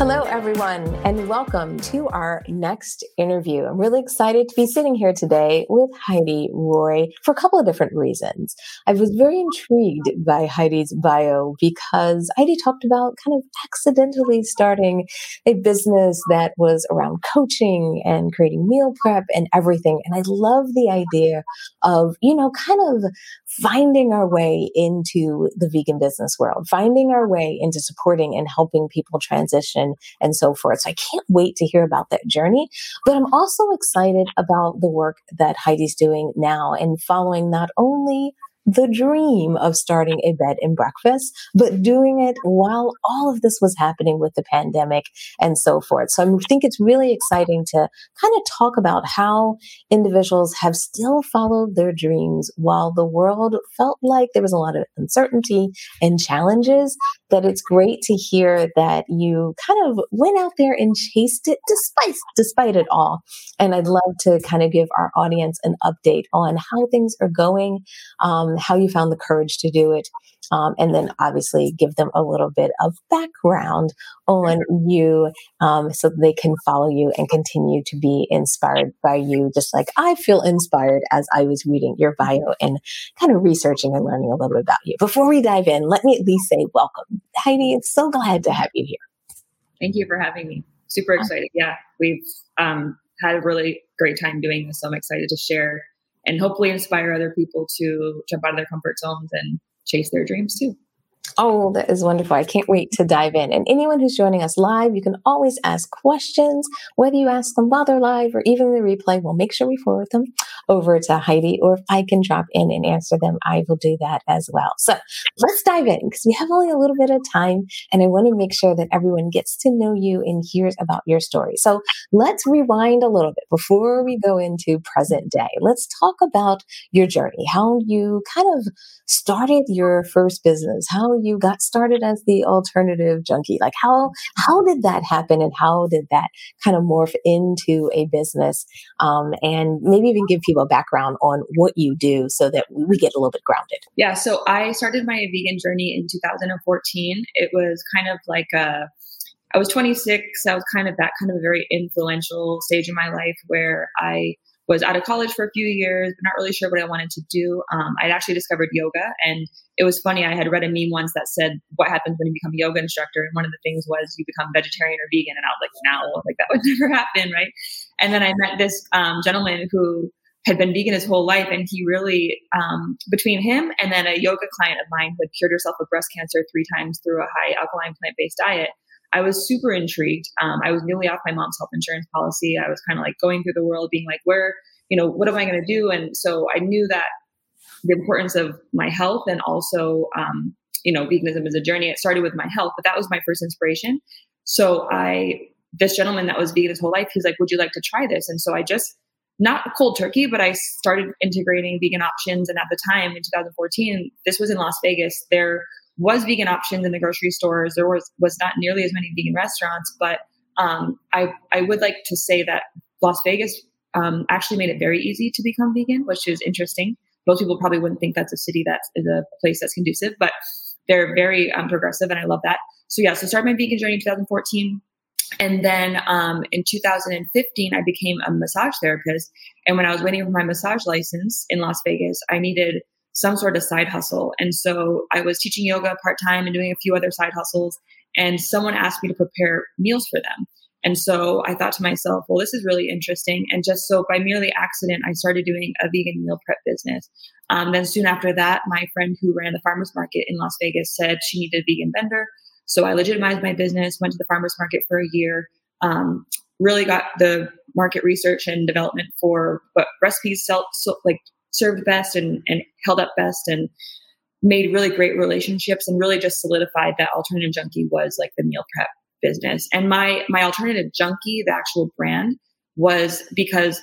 Hello, everyone, and welcome to our next interview. I'm really excited to be sitting here today with Heidi Roy for a couple of different reasons. I was very intrigued by Heidi's bio because Heidi talked about kind of accidentally starting a business that was around coaching and creating meal prep and everything. And I love the idea of, you know, kind of finding our way into the vegan business world, finding our way into supporting and helping people transition and so forth. So I can't wait to hear about that journey. But I'm also excited about the work that Heidi's doing now and following not only the dream of starting a bed and breakfast, but doing it while all of this was happening with the pandemic and so forth. So I think it's really exciting to kind of talk about how individuals have still followed their dreams while the world felt like there was a lot of uncertainty and challenges. That it's great to hear that you kind of went out there and chased it despite despite it all. And I'd love to kind of give our audience an update on how things are going. Um, how you found the courage to do it, um, and then obviously give them a little bit of background on you um, so they can follow you and continue to be inspired by you, just like I feel inspired as I was reading your bio and kind of researching and learning a little bit about you. Before we dive in, let me at least say welcome. Heidi, it's so glad to have you here. Thank you for having me. Super excited. Yeah, we've um, had a really great time doing this. So I'm excited to share and hopefully inspire other people to jump out of their comfort zones and chase their dreams too. Oh, that is wonderful. I can't wait to dive in. And anyone who's joining us live, you can always ask questions, whether you ask them while they're live or even the replay. We'll make sure we forward them over to Heidi, or if I can drop in and answer them, I will do that as well. So let's dive in because we have only a little bit of time and I want to make sure that everyone gets to know you and hears about your story. So let's rewind a little bit before we go into present day. Let's talk about your journey, how you kind of started your first business, how you got started as the alternative junkie. Like how, how did that happen and how did that kind of morph into a business? Um, and maybe even give people a background on what you do so that we get a little bit grounded. Yeah. So I started my vegan journey in 2014. It was kind of like a, I was 26. I was kind of that kind of a very influential stage in my life where I was out of college for a few years, but not really sure what I wanted to do. Um, I'd actually discovered yoga, and it was funny. I had read a meme once that said, "What happens when you become a yoga instructor?" And one of the things was you become vegetarian or vegan, and I was like, "No, like that would never happen, right?" And then I met this um, gentleman who had been vegan his whole life, and he really, um, between him and then a yoga client of mine who had cured herself of breast cancer three times through a high alkaline plant based diet, I was super intrigued. Um, I was newly off my mom's health insurance policy. I was kind of like going through the world being like, where, you know, what am I going to do? And so I knew that the importance of my health and also, um, you know, veganism is a journey. It started with my health, but that was my first inspiration. So I, this gentleman that was vegan his whole life, he's like, would you like to try this? And so I just, not cold turkey, but I started integrating vegan options. And at the time in 2014, this was in Las Vegas. There was vegan options in the grocery stores. There was was not nearly as many vegan restaurants, but um, I I would like to say that Las Vegas um, actually made it very easy to become vegan, which is interesting. Most people probably wouldn't think that's a city that is a place that's conducive, but they're very um, progressive, and I love that. So yeah, so started my vegan journey in 2014. And then um, in 2015, I became a massage therapist. And when I was waiting for my massage license in Las Vegas, I needed some sort of side hustle. And so I was teaching yoga part time and doing a few other side hustles. And someone asked me to prepare meals for them. And so I thought to myself, well, this is really interesting. And just so by merely accident, I started doing a vegan meal prep business. Um, then soon after that, my friend who ran the farmers market in Las Vegas said she needed a vegan vendor. So I legitimized my business, went to the farmers market for a year, um, really got the market research and development for what recipes sell, so, like served best and, and held up best and made really great relationships and really just solidified that alternative junkie was like the meal prep business. And my my alternative junkie, the actual brand, was because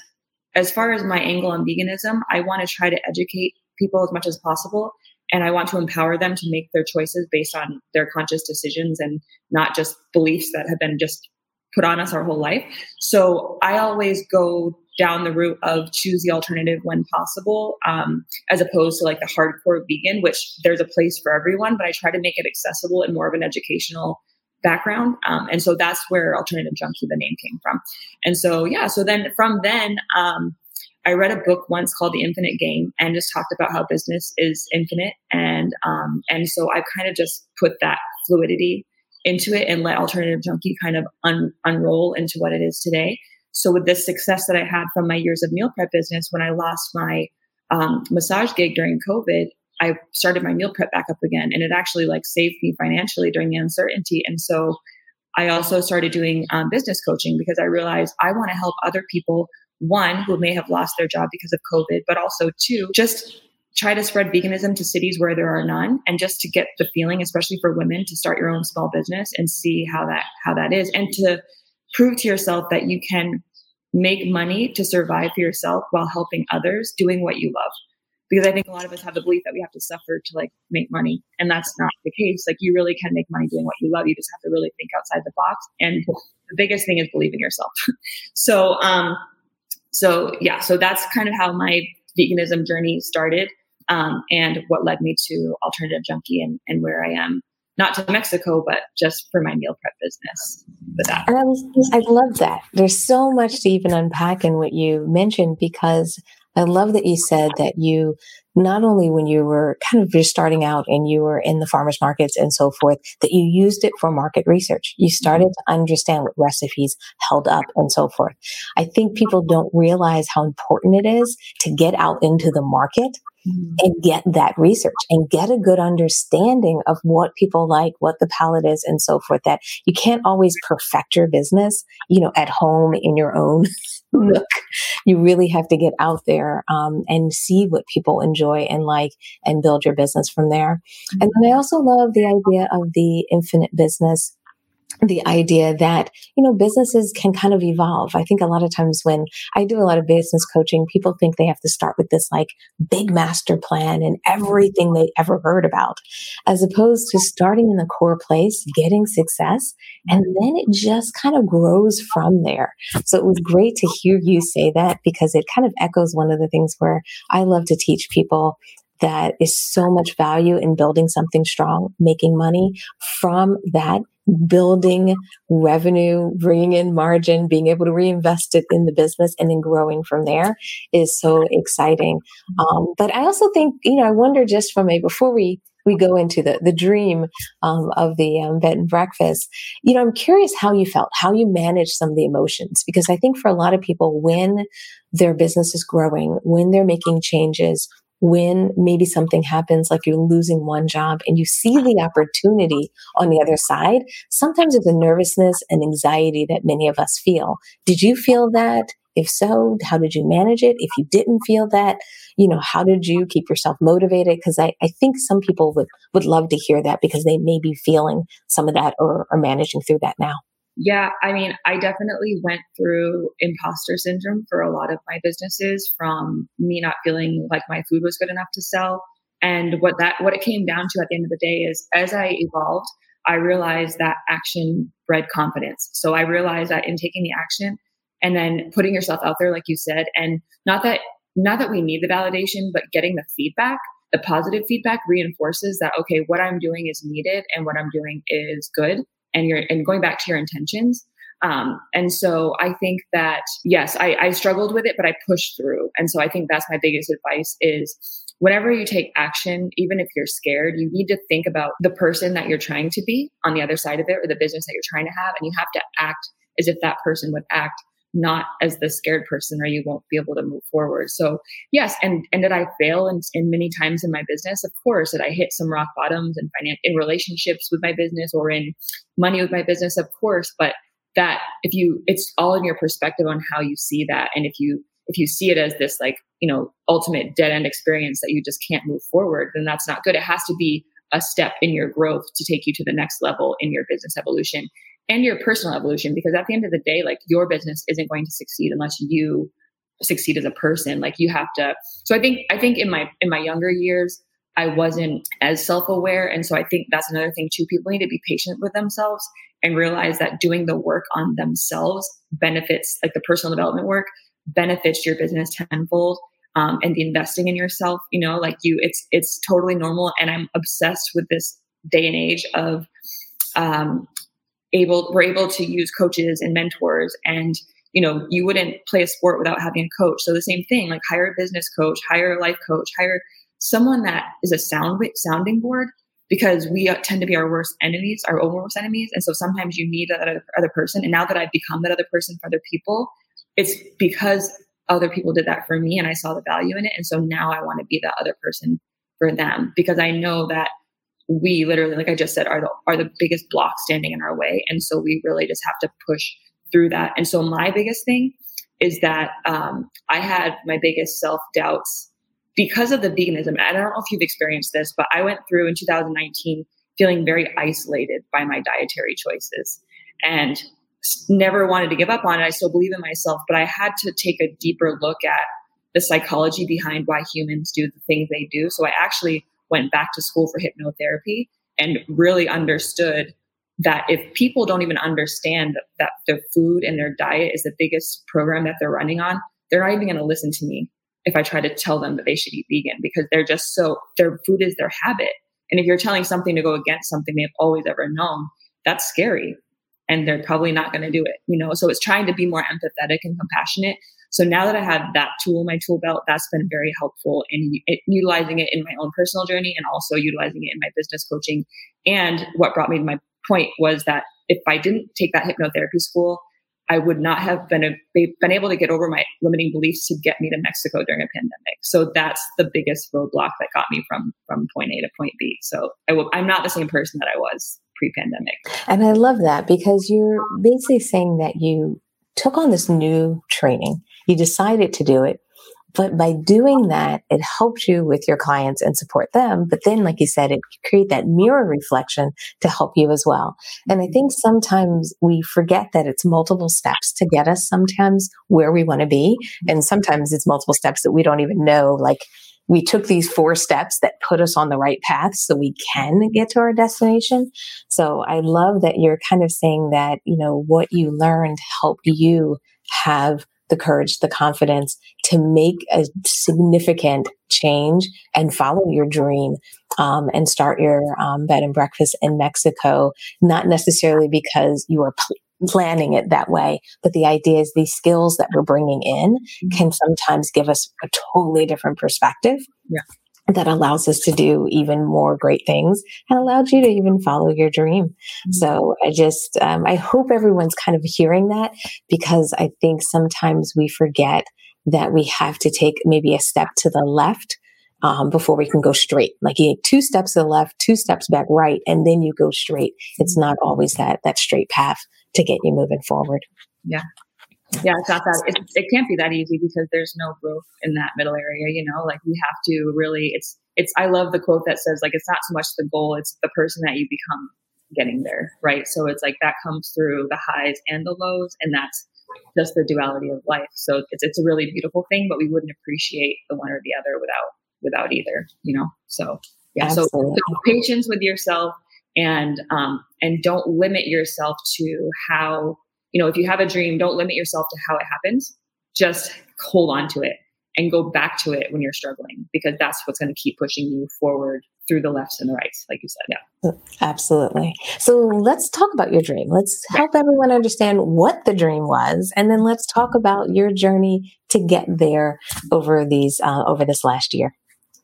as far as my angle on veganism, I want to try to educate people as much as possible. And I want to empower them to make their choices based on their conscious decisions and not just beliefs that have been just put on us our whole life. So I always go down the route of choose the alternative when possible, um, as opposed to like the hardcore vegan, which there's a place for everyone, but I try to make it accessible and more of an educational background. Um, and so that's where Alternative Junkie, the name came from. And so, yeah, so then from then, um, I read a book once called The Infinite Game and just talked about how business is infinite. And, um, and so I kind of just put that fluidity into it and let Alternative Junkie kind of un- unroll into what it is today. So with this success that I had from my years of meal prep business, when I lost my um, massage gig during COVID, I started my meal prep back up again, and it actually like saved me financially during the uncertainty. And so I also started doing um, business coaching because I realized I want to help other people. One who may have lost their job because of COVID, but also two, just try to spread veganism to cities where there are none and just to get the feeling especially for women to start your own small business and see how that how that is and to prove to yourself that you can make money to survive for yourself while helping others doing what you love. Because i think a lot of us have the belief that we have to suffer to like make money and that's not the case. Like you really can make money doing what you love. You just have to really think outside the box and the biggest thing is believe in yourself. So um so yeah so that's kind of how my veganism journey started um, and what led me to alternative junkie and, and where i am not to Mexico, but just for my meal prep business. With that. And I, was, I love that. There's so much to even unpack in what you mentioned because I love that you said that you not only when you were kind of just starting out and you were in the farmers markets and so forth, that you used it for market research. You started to understand what recipes held up and so forth. I think people don't realize how important it is to get out into the market mm-hmm. and get that research and get a good understanding of what people like, what the palate is, and so forth. That you can't always perfect your business, you know, at home in your own nook. You really have to get out there um, and see what people enjoy and like and build your business from there. And mm-hmm. then I also love the idea of the infinite business the idea that you know businesses can kind of evolve. I think a lot of times when i do a lot of business coaching people think they have to start with this like big master plan and everything they ever heard about as opposed to starting in the core place getting success and then it just kind of grows from there. So it was great to hear you say that because it kind of echoes one of the things where i love to teach people that is so much value in building something strong, making money from that building revenue, bringing in margin, being able to reinvest it in the business and then growing from there is so exciting. Um, but I also think, you know, I wonder just from a, before we, we go into the, the dream um, of the um, bed and breakfast, you know, I'm curious how you felt, how you managed some of the emotions, because I think for a lot of people, when their business is growing, when they're making changes, when maybe something happens, like you're losing one job and you see the opportunity on the other side, sometimes it's a nervousness and anxiety that many of us feel. Did you feel that? If so, how did you manage it? If you didn't feel that, you know, how did you keep yourself motivated? Because I, I think some people would, would love to hear that because they may be feeling some of that or, or managing through that now. Yeah, I mean, I definitely went through imposter syndrome for a lot of my businesses from me not feeling like my food was good enough to sell. And what that what it came down to at the end of the day is as I evolved, I realized that action bred confidence. So I realized that in taking the action and then putting yourself out there like you said and not that not that we need the validation, but getting the feedback, the positive feedback reinforces that okay, what I'm doing is needed and what I'm doing is good and your and going back to your intentions um, and so I think that yes, I, I struggled with it, but I pushed through. And so I think that's my biggest advice is whenever you take action, even if you're scared, you need to think about the person that you're trying to be on the other side of it or the business that you're trying to have. And you have to act as if that person would act not as the scared person or you won't be able to move forward. So yes, and and did I fail in, in many times in my business? Of course, did I hit some rock bottoms in finan- in relationships with my business or in money with my business? Of course, but that if you it's all in your perspective on how you see that and if you if you see it as this like you know ultimate dead end experience that you just can't move forward then that's not good it has to be a step in your growth to take you to the next level in your business evolution and your personal evolution because at the end of the day like your business isn't going to succeed unless you succeed as a person. Like you have to so i think i think in my in my younger years i wasn't as self-aware. And so i think that's another thing too. People need to be patient with themselves and realize that doing the work on themselves benefits like the personal development work benefits your business tenfold um, and the investing in yourself you know like you it's it's totally normal. And i'm obsessed with this day and age of um, able we're able to use coaches and mentors and you know you wouldn't play a sport without having a coach. So the same thing like hire a business coach hire a life coach hire someone that is a sound sounding board because we tend to be our worst enemies our own worst enemies. And so sometimes you need that other, person. And now that i've become that other person for other people it's because other people did that for me and i saw the value in it. And so now i want to be that other person for them because i know that we literally, like I just said, are the are the biggest block standing in our way, and so we really just have to push through that. And so my biggest thing is that um, I had my biggest self doubts because of the veganism. And I don't know if you've experienced this, but I went through in 2019 feeling very isolated by my dietary choices and never wanted to give up on it. I still believe in myself, but I had to take a deeper look at the psychology behind why humans do the things they do. So I actually went back to school for hypnotherapy and really understood that if people don't even understand that, their food and their diet is the biggest program that they're running on, they're not even going to listen to me if I try to tell them that they should eat vegan because they're just so, their food is their habit. And if you're telling something to go against something they've always ever known, that's scary. And they're probably not going to do it, you know? So it's trying to be more empathetic and compassionate so now that I have that tool in my tool belt, that's been very helpful in it, utilizing it in my own personal journey and also utilizing it in my business coaching. And what brought me to my point was that if I didn't take that hypnotherapy school, I would not have been, a, been able to get over my limiting beliefs to get me to Mexico during a pandemic. So that's the biggest roadblock that got me from from point A to point B. So I will, I'm not the same person that I was pre-pandemic. And I love that because you're basically saying that you took on this new training you decided to do it. But by doing that, it helps you with your clients and support them. But then, like you said, it create that mirror reflection to help you as well. And I mm-hmm. think sometimes we forget that it's multiple steps to get us sometimes where we want to be. Mm-hmm. And sometimes it's multiple steps that we don't even know. Like we took these four steps that put us on the right path so we can get to our destination. So I love that you're kind of saying that, you know, what you learned helped you have the courage, the confidence to make a significant change and follow your dream um, and start your um, bed and breakfast in Mexico, not necessarily because you are pl- planning it that way, but the idea is these skills that we're bringing in mm-hmm. can sometimes give us a totally different perspective. Yeah that allows us to do even more great things and allows you to even follow your dream. Mm-hmm. So I just, um, I hope everyone's kind of hearing that because I think sometimes we forget that we have to take maybe a step to the left um, before we can go straight. Like you take two steps to the left, two steps back right, and then you go straight. It's not always that that straight path to get you moving forward. Yeah, yeah, it's not that it, it can't be that easy because there's no growth in that middle area. You know, like we have to really. It's it's. I love the quote that says like it's not so much the goal, it's the person that you become getting there, right? So it's like that comes through the highs and the lows, and that's just the duality of life. So it's it's a really beautiful thing, but we wouldn't appreciate the one or the other without without either. You know, so yeah. So, so patience with yourself and um and don't limit yourself to how you know, if you have a dream, don't limit yourself to how it happens. Just hold on to it and go back to it when you're struggling because that's what's going to keep pushing you forward through the lefts and the rights, like you said. Yeah. Absolutely. So let's talk about your dream. Let's help everyone understand what the dream was, and then let's talk about your journey to get there over these uh, over this last year.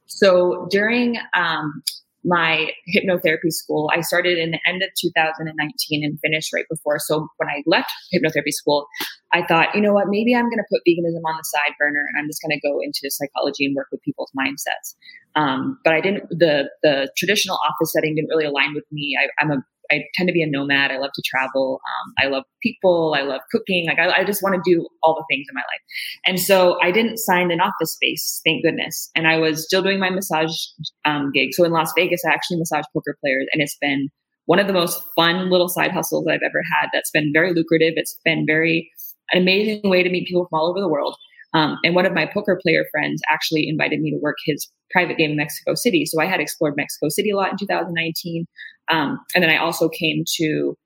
So during um, my hypnotherapy school. I started in the end of 2019 and finished right before. So when I left hypnotherapy school, I thought, you know what, maybe I'm going to put veganism on the side burner and I'm just going to go into psychology and work with people's mindsets. Um, but I didn't. The the traditional office setting didn't really align with me. I, I'm a I tend to be a nomad. I love to travel. Um, I love people. I love cooking. Like I, I just want to do all the things in my life. And so I didn't sign an office space, thank goodness. And I was still doing my massage um, gig. So in Las Vegas, I actually massage poker players, and it's been one of the most fun little side hustles I've ever had. That's been very lucrative. It's been very an amazing way to meet people from all over the world. Um, and one of my poker player friends actually invited me to work his private game in Mexico City. So I had explored Mexico City a lot in 2019. Um, and then I also came to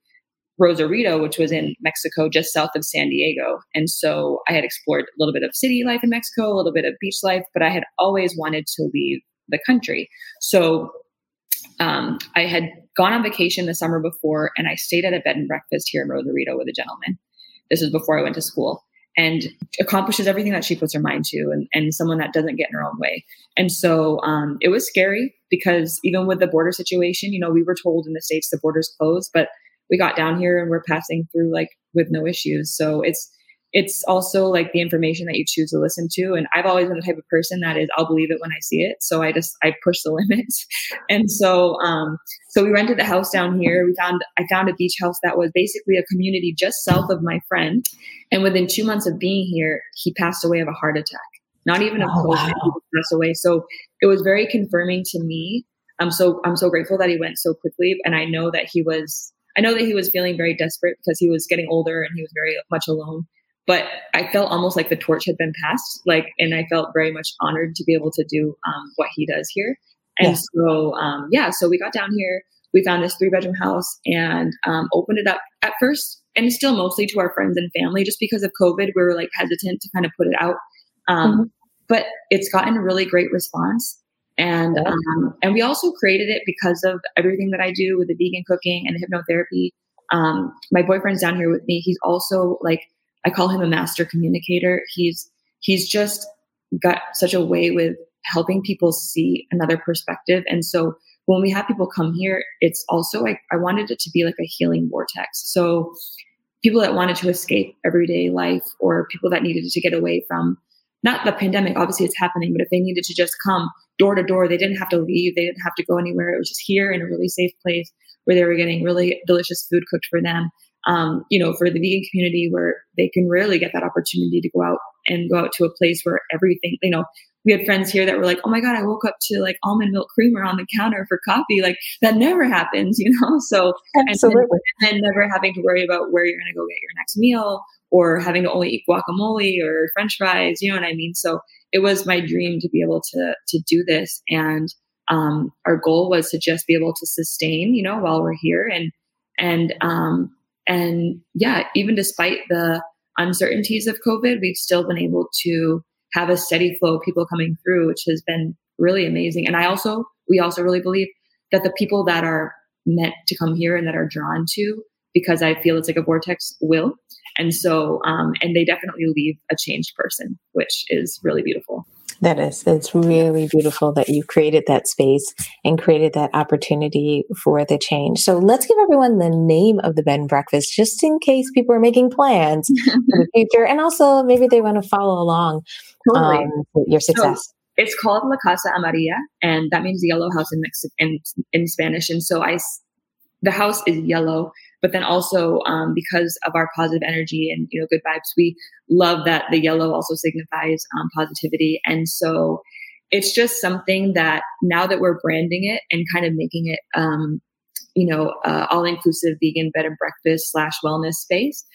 Rosarito, which was in Mexico, just south of San Diego. And so I had explored a little bit of city life in Mexico, a little bit of beach life, but I had always wanted to leave the country. So um, I had gone on vacation the summer before and I stayed at a bed and breakfast here in Rosarito with a gentleman. This is before I went to school and accomplishes everything that she puts her mind to and, and someone that doesn't get in her own way. And so um, it was scary because even with the border situation, you know, we were told in the States the border's closed, but we got down here and we're passing through like with no issues. So it's it's also like the information that you choose to listen to. And I've always been the type of person that is, I'll believe it when I see it. So I just, I push the limits. and so, um, so we rented the house down here. We found, I found a beach house that was basically a community just south of my friend. And within two months of being here, he passed away of a heart attack. Not even a oh, COVID, wow. he passed away. So it was very confirming to me. I'm so, I'm so grateful that he went so quickly. And I know that he was, I know that he was feeling very desperate because he was getting older and he was very much alone but I felt almost like the torch had been passed, like, and I felt very much honored to be able to do um, what he does here. And yeah. so, um, yeah, so we got down here, we found this three bedroom house and um, opened it up at first, and still mostly to our friends and family. Just because of COVID, we were like hesitant to kind of put it out. Um, mm-hmm. But it's gotten a really great response. And um, and we also created it because of everything that I do with the vegan cooking and hypnotherapy. Um, my boyfriend's down here with me. He's also like I call him a master communicator. He's he's just got such a way with helping people see another perspective. And so when we have people come here, it's also like I wanted it to be like a healing vortex. So people that wanted to escape everyday life or people that needed to get away from not the pandemic, obviously it's happening, but if they needed to just come door to door, they didn't have to leave, they didn't have to go anywhere. It was just here in a really safe place where they were getting really delicious food cooked for them um, you know, for the vegan community where they can rarely get that opportunity to go out and go out to a place where everything, you know, we had friends here that were like, oh my God, I woke up to like almond milk creamer on the counter for coffee. Like that never happens, you know? So, Absolutely. And, then, and never having to worry about where you're going to go get your next meal or having to only eat guacamole or french fries, you know what I mean? So it was my dream to be able to, to do this. And, um, our goal was to just be able to sustain, you know, while we're here and, and, um, and yeah, even despite the uncertainties of COVID, we've still been able to have a steady flow of people coming through, which has been really amazing. And I also, we also really believe that the people that are meant to come here and that are drawn to, because I feel it's like a vortex, will. And so, um, and they definitely leave a changed person, which is really beautiful. That is, it's really beautiful that you created that space and created that opportunity for the change. So let's give everyone the name of the bed and breakfast just in case people are making plans for the future. And also maybe they want to follow along totally. um, your success. So it's called La Casa Amarilla, and that means yellow house in, Mexican in, in Spanish. And so I, the house is yellow but then also um, because of our positive energy and you know good vibes, we love that the yellow also signifies um, positivity, and so it's just something that now that we're branding it and kind of making it um, you know uh, all inclusive vegan bed and breakfast slash wellness space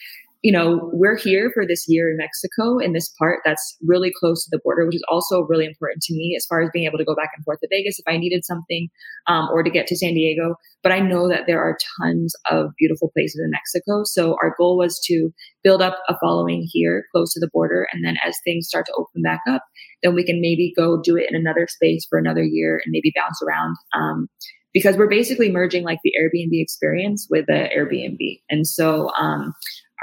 you know, we're here for this year in Mexico in this part that's really close to the border, which is also really important to me as far as being able to go back and forth to Vegas if I needed something um, or to get to San Diego. But I know that there are tons of beautiful places in Mexico. So our goal was to build up a following here close to the border. And then as things start to open back up, then we can maybe go do it in another space for another year and maybe bounce around. Um, because we're basically merging like the Airbnb experience with the Airbnb. And so um,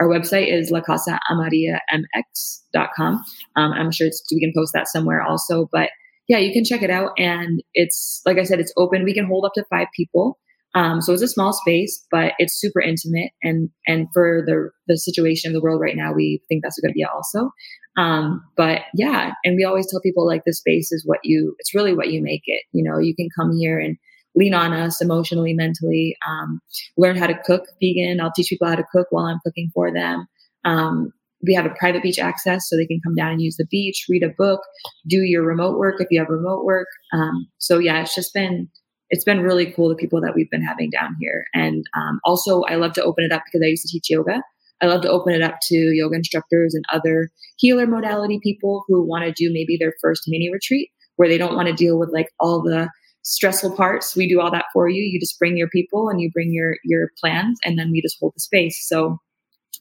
our website is lacasaamarillamx.com. Um, I'm sure we can post that somewhere also, but yeah, you can check it out. And it's, like I said, it's open. We can hold up to five people. Um, so it's a small space, but it's super intimate. And, and for the, the situation of the world right now, we think that's a good idea also. Um, but yeah, and we always tell people like the space is what you, it's really what you make it. You know, you can come here and lean on us emotionally, mentally, um, learn how to cook vegan. I'll teach people how to cook while I'm cooking for them. Um, we have a private beach access so they can come down and use the beach, read a book, do your remote work if you have remote work. Um, so yeah, it's just been, it's been really cool the people that we've been having down here. And um, also, I love to open it up because I used to teach yoga. I love to open it up to yoga instructors and other healer modality people who want to do maybe their first mini retreat where they don't want to deal with like all the stressful parts. We do all that for you. You just bring your people and you bring your your plans and then we just hold the space. So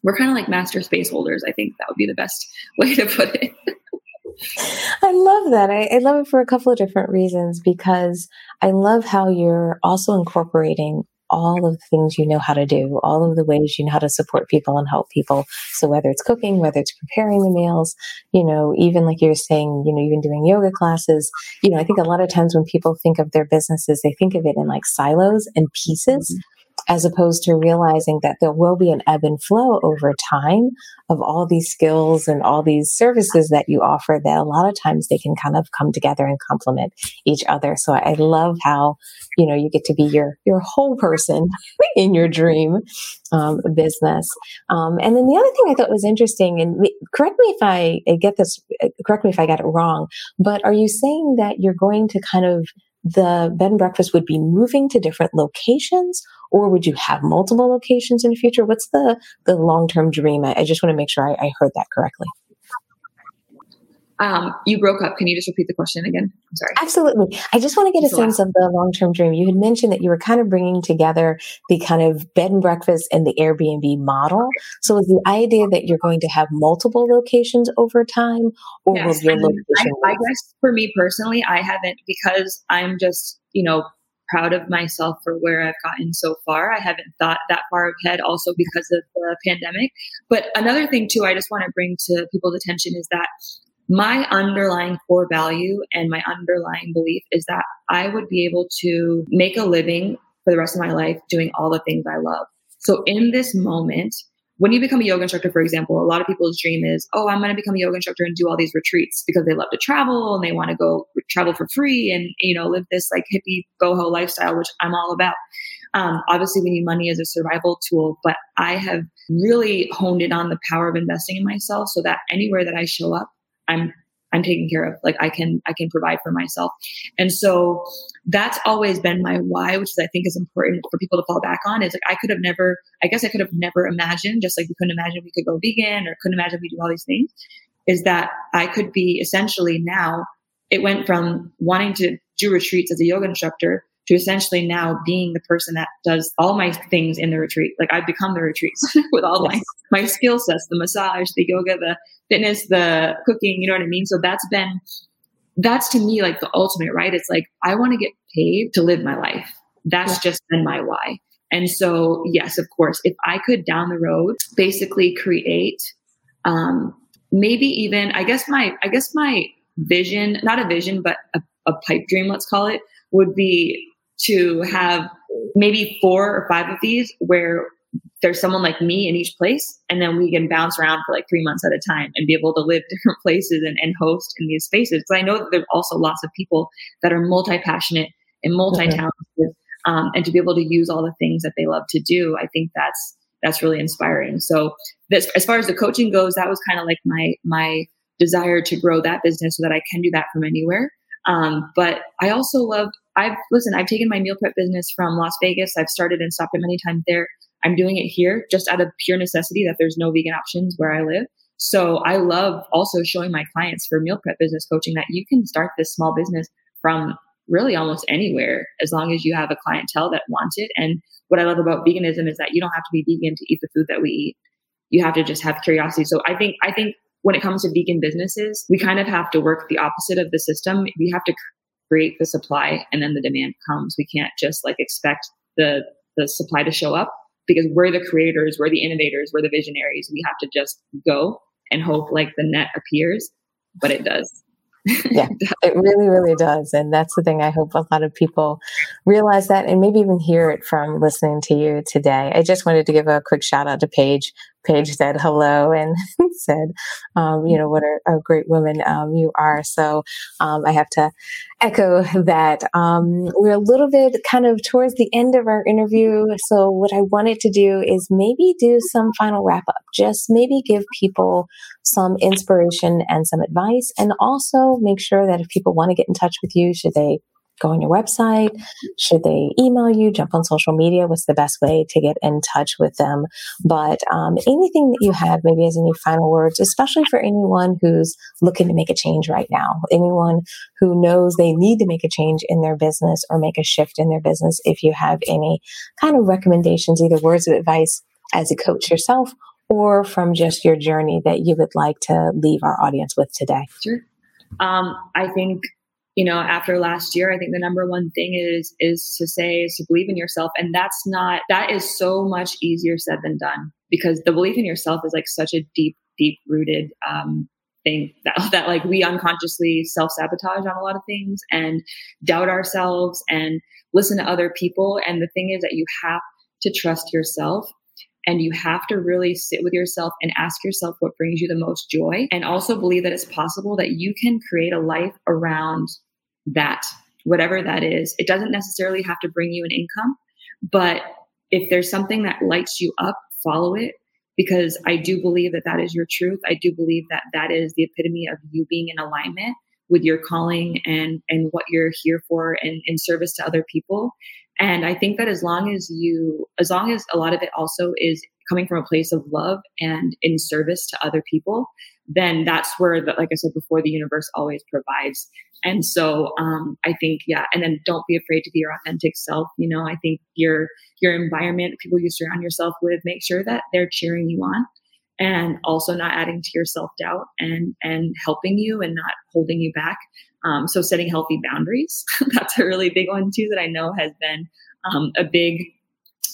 we're kind of like master space holders. I think that would be the best way to put it. I love that. I, I, love it for a couple of different reasons because I love how you're also incorporating all of the things you know how to do, all of the ways you know how to support people and help people. So whether it's cooking, whether it's preparing the meals, you know, even like you're saying, you know, even doing yoga classes, you know, I think a lot of times when people think of their businesses, they think of it in like silos and pieces. Mm-hmm as opposed to realizing that there will be an ebb and flow over time of all these skills and all these services that you offer that a lot of times they can kind of come together and complement each other. So I love how, you know, you get to be your, your whole person in your dream um, business. Um, and then the other thing I thought was interesting, and correct me if I, get this, correct me if I got it wrong, but are you saying that you're going to kind of the bed and breakfast would be moving to different locations or would you have multiple locations in the future? What's the the long-term dream? I, I just want to make sure I, I heard that correctly um, you broke up. Can you just repeat the question again? I'm sorry. Absolutely. I just want to get a sense of the long term dream. You had mentioned that you were kind of bringing together the kind of bed and breakfast and the Airbnb model. So is the idea that you're going to have multiple locations over time or yes, will your location? I, I guess for me personally, I haven't because I'm just, you know, proud of myself for where I've gotten so far. I haven't thought that far ahead also because of the pandemic. But another thing too, I just want to bring to people's attention is that my underlying core value and my underlying belief is that I would be able to make a living for the rest of my life doing all the things I love. So in this moment, when you become a yoga instructor, for example, a lot of people's dream is, oh, I'm going to become a yoga instructor and do all these retreats because they love to travel and they want to go travel for free and, you know, live this like hippie boho lifestyle, which I'm all about. Um, obviously, we need money as a survival tool, but I have really honed in on the power of investing in myself so that anywhere that I show up, I'm I'm taken care of. Like I can, I can provide for myself. And so that's always been my why, which is I think is important for people to fall back on is like, I could have never, I guess I could have never imagined, just like we couldn't imagine we could go vegan or couldn't imagine we do all these things is that I could be essentially now it went from wanting to do retreats as a yoga instructor to essentially now being the person that does all my things in the retreat. Like I've become the retreats with all yes. my, my skill sets, the massage, the yoga, the fitness, the cooking, you know what I mean? So that's been, that's to me like the ultimate, right? It's like, I want to get paid to live my life. That's just been my why. And so, yes, of course, if I could down the road basically create, um, maybe even, I guess my, I guess my vision, not a vision, but a, a pipe dream, let's call it, would be to have maybe four or five of these where there's someone like me in each place and then we can bounce around for like three months at a time and be able to live different places and, and host in these spaces. Because i know that there's also lots of people that are multi-passionate and multi-talented mm-hmm. um, and to be able to use all the things that they love to do i think that's that's really inspiring. So this as far as the coaching goes that was kind of like my my desire to grow that business so that i can do that from anywhere. Um, but i also love I've listen, I've taken my meal prep business from Las Vegas. I've started and stopped it many times there. I'm doing it here just out of pure necessity that there's no vegan options where I live. So I love also showing my clients for meal prep business coaching that you can start this small business from really almost anywhere as long as you have a clientele that wants it. And what I love about veganism is that you don't have to be vegan to eat the food that we eat. You have to just have curiosity. So I think I think when it comes to vegan businesses, we kind of have to work the opposite of the system. We have to create the supply and then the demand comes. We can't just like expect the the supply to show up because we're the creators, we're the innovators, we're the visionaries. We have to just go and hope like the net appears, but it does. yeah, it really, really does. And that's the thing I hope a lot of people realize that and maybe even hear it from listening to you today. I just wanted to give a quick shout out to Paige Paige said hello and said, um, you know, what a, a great woman um, you are. So um, I have to echo that. Um, we're a little bit kind of towards the end of our interview. So what I wanted to do is maybe do some final wrap up, just maybe give people some inspiration and some advice, and also make sure that if people want to get in touch with you, should they go on your website? Should they email you, jump on social media? What's the best way to get in touch with them? But um, anything that you have, maybe as any final words, especially for anyone who's looking to make a change right now, anyone who knows they need to make a change in their business or make a shift in their business, if you have any kind of recommendations, either words of advice as a coach yourself or from just your journey that you would like to leave our audience with today? Sure. Um, I think you know after last year i think the number one thing is is to say is to believe in yourself and that's not that is so much easier said than done because the belief in yourself is like such a deep deep rooted um, thing that, that like we unconsciously self-sabotage on a lot of things and doubt ourselves and listen to other people and the thing is that you have to trust yourself and you have to really sit with yourself and ask yourself what brings you the most joy. And also believe that it's possible that you can create a life around that, whatever that is. It doesn't necessarily have to bring you an income, but if there's something that lights you up, follow it because I do believe that that is your truth. I do believe that that is the epitome of you being in alignment with your calling and and what you're here for and in service to other people and I think that as long as you, as long as a lot of it also is coming from a place of love and in service to other people, then that's where, the, like I said before, the universe always provides. And so um, I think, yeah, and then don't be afraid to be your authentic self. You know, I think your your environment, people you surround yourself with, make sure that they're cheering you on and also not adding to your self doubt and and helping you and not holding you back. Um, so setting healthy boundaries that's a really big one too that I know has been um, a big.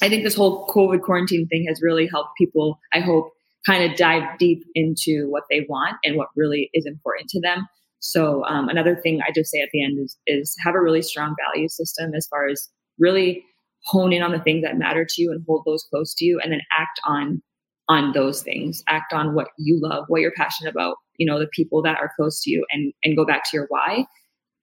I think this whole COVID quarantine thing has really helped people. I hope kind of dive deep into what they want and what really is important to them. So um, another thing I just say at the end is is have a really strong value system as far as really hone in on the things that matter to you and hold those close to you, and then act on on those things. Act on what you love what you're passionate about you know the people that are close to you and and go back to your why.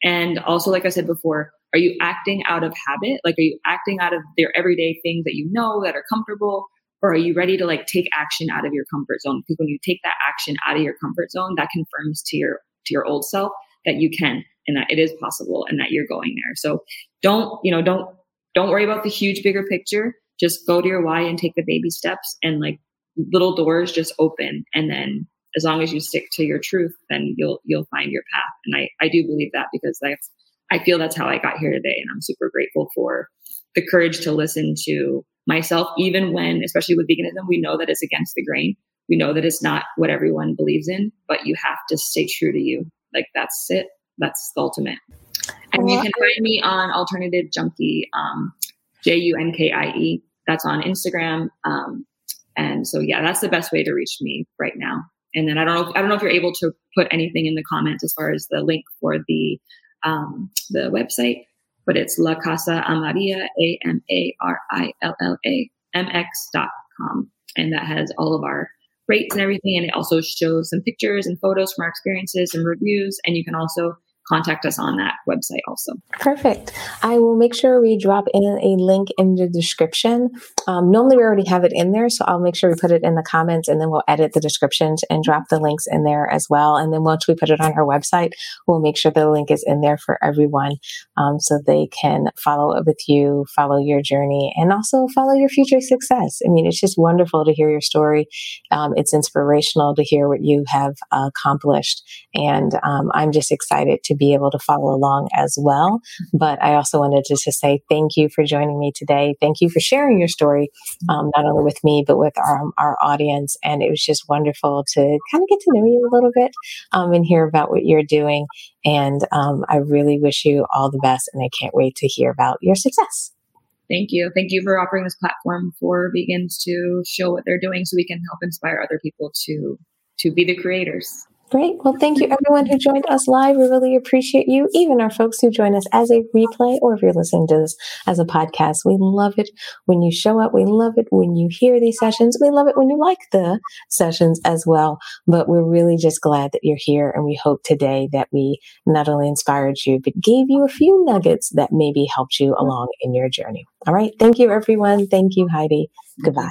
And also like i said before are you acting out of habit? Like are you acting out of their everyday things that you know that are comfortable or are you ready to like take action out of your comfort zone? Because when you take that action out of your comfort zone that confirms to your to your old self that you can and that it is possible and that you're going there. So don't you know don't don't worry about the huge bigger picture. Just go to your why and take the baby steps and like little doors just open. And then as long as you stick to your truth then you'll you'll find your path. And i i do believe that because that's i feel that's how i got here today. And i'm super grateful for the courage to listen to myself even when especially with veganism we know that it's against the grain. We know that it's not what everyone believes in but you have to stay true to you. Like that's it. That's the ultimate. And you can find me on alternative junkie um, j-u-n-k-i-e that's on instagram um, and so, yeah, that's the best way to reach me right now. And then I don't know, if, I don't know if you're able to put anything in the comments as far as the link for the um, the website, but it's La Casa Amarilla, A M A R I L L A M X dot com, and that has all of our rates and everything, and it also shows some pictures and photos from our experiences and reviews, and you can also contact us on that website also. Perfect. I will make sure we drop in a link in the description. Um, normally, we already have it in there, so I'll make sure we put it in the comments and then we'll edit the descriptions and drop the links in there as well. And then once we put it on our website, we'll make sure the link is in there for everyone um, so they can follow up with you, follow your journey, and also follow your future success. I mean, it's just wonderful to hear your story. Um, it's inspirational to hear what you have accomplished. And um, I'm just excited to to be able to follow along as well. But I also wanted to just say thank you for joining me today. Thank you for sharing your story, um, not only with me, but with our, our audience. And it was just wonderful to kind of get to know you a little bit um, and hear about what you're doing. And um, I really wish you all the best. And I can't wait to hear about your success. Thank you. Thank you for offering this platform for vegans to show what they're doing so we can help inspire other people to to be the creators. Great. Well, thank you everyone who joined us live. We really appreciate you, even our folks who join us as a replay or if you're listening to this as a podcast. We love it when you show up. We love it when you hear these sessions. We love it when you like the sessions as well. But we're really just glad that you're here. And we hope today that we not only inspired you, but gave you a few nuggets that maybe helped you along in your journey. All right. Thank you, everyone. Thank you, Heidi. Goodbye.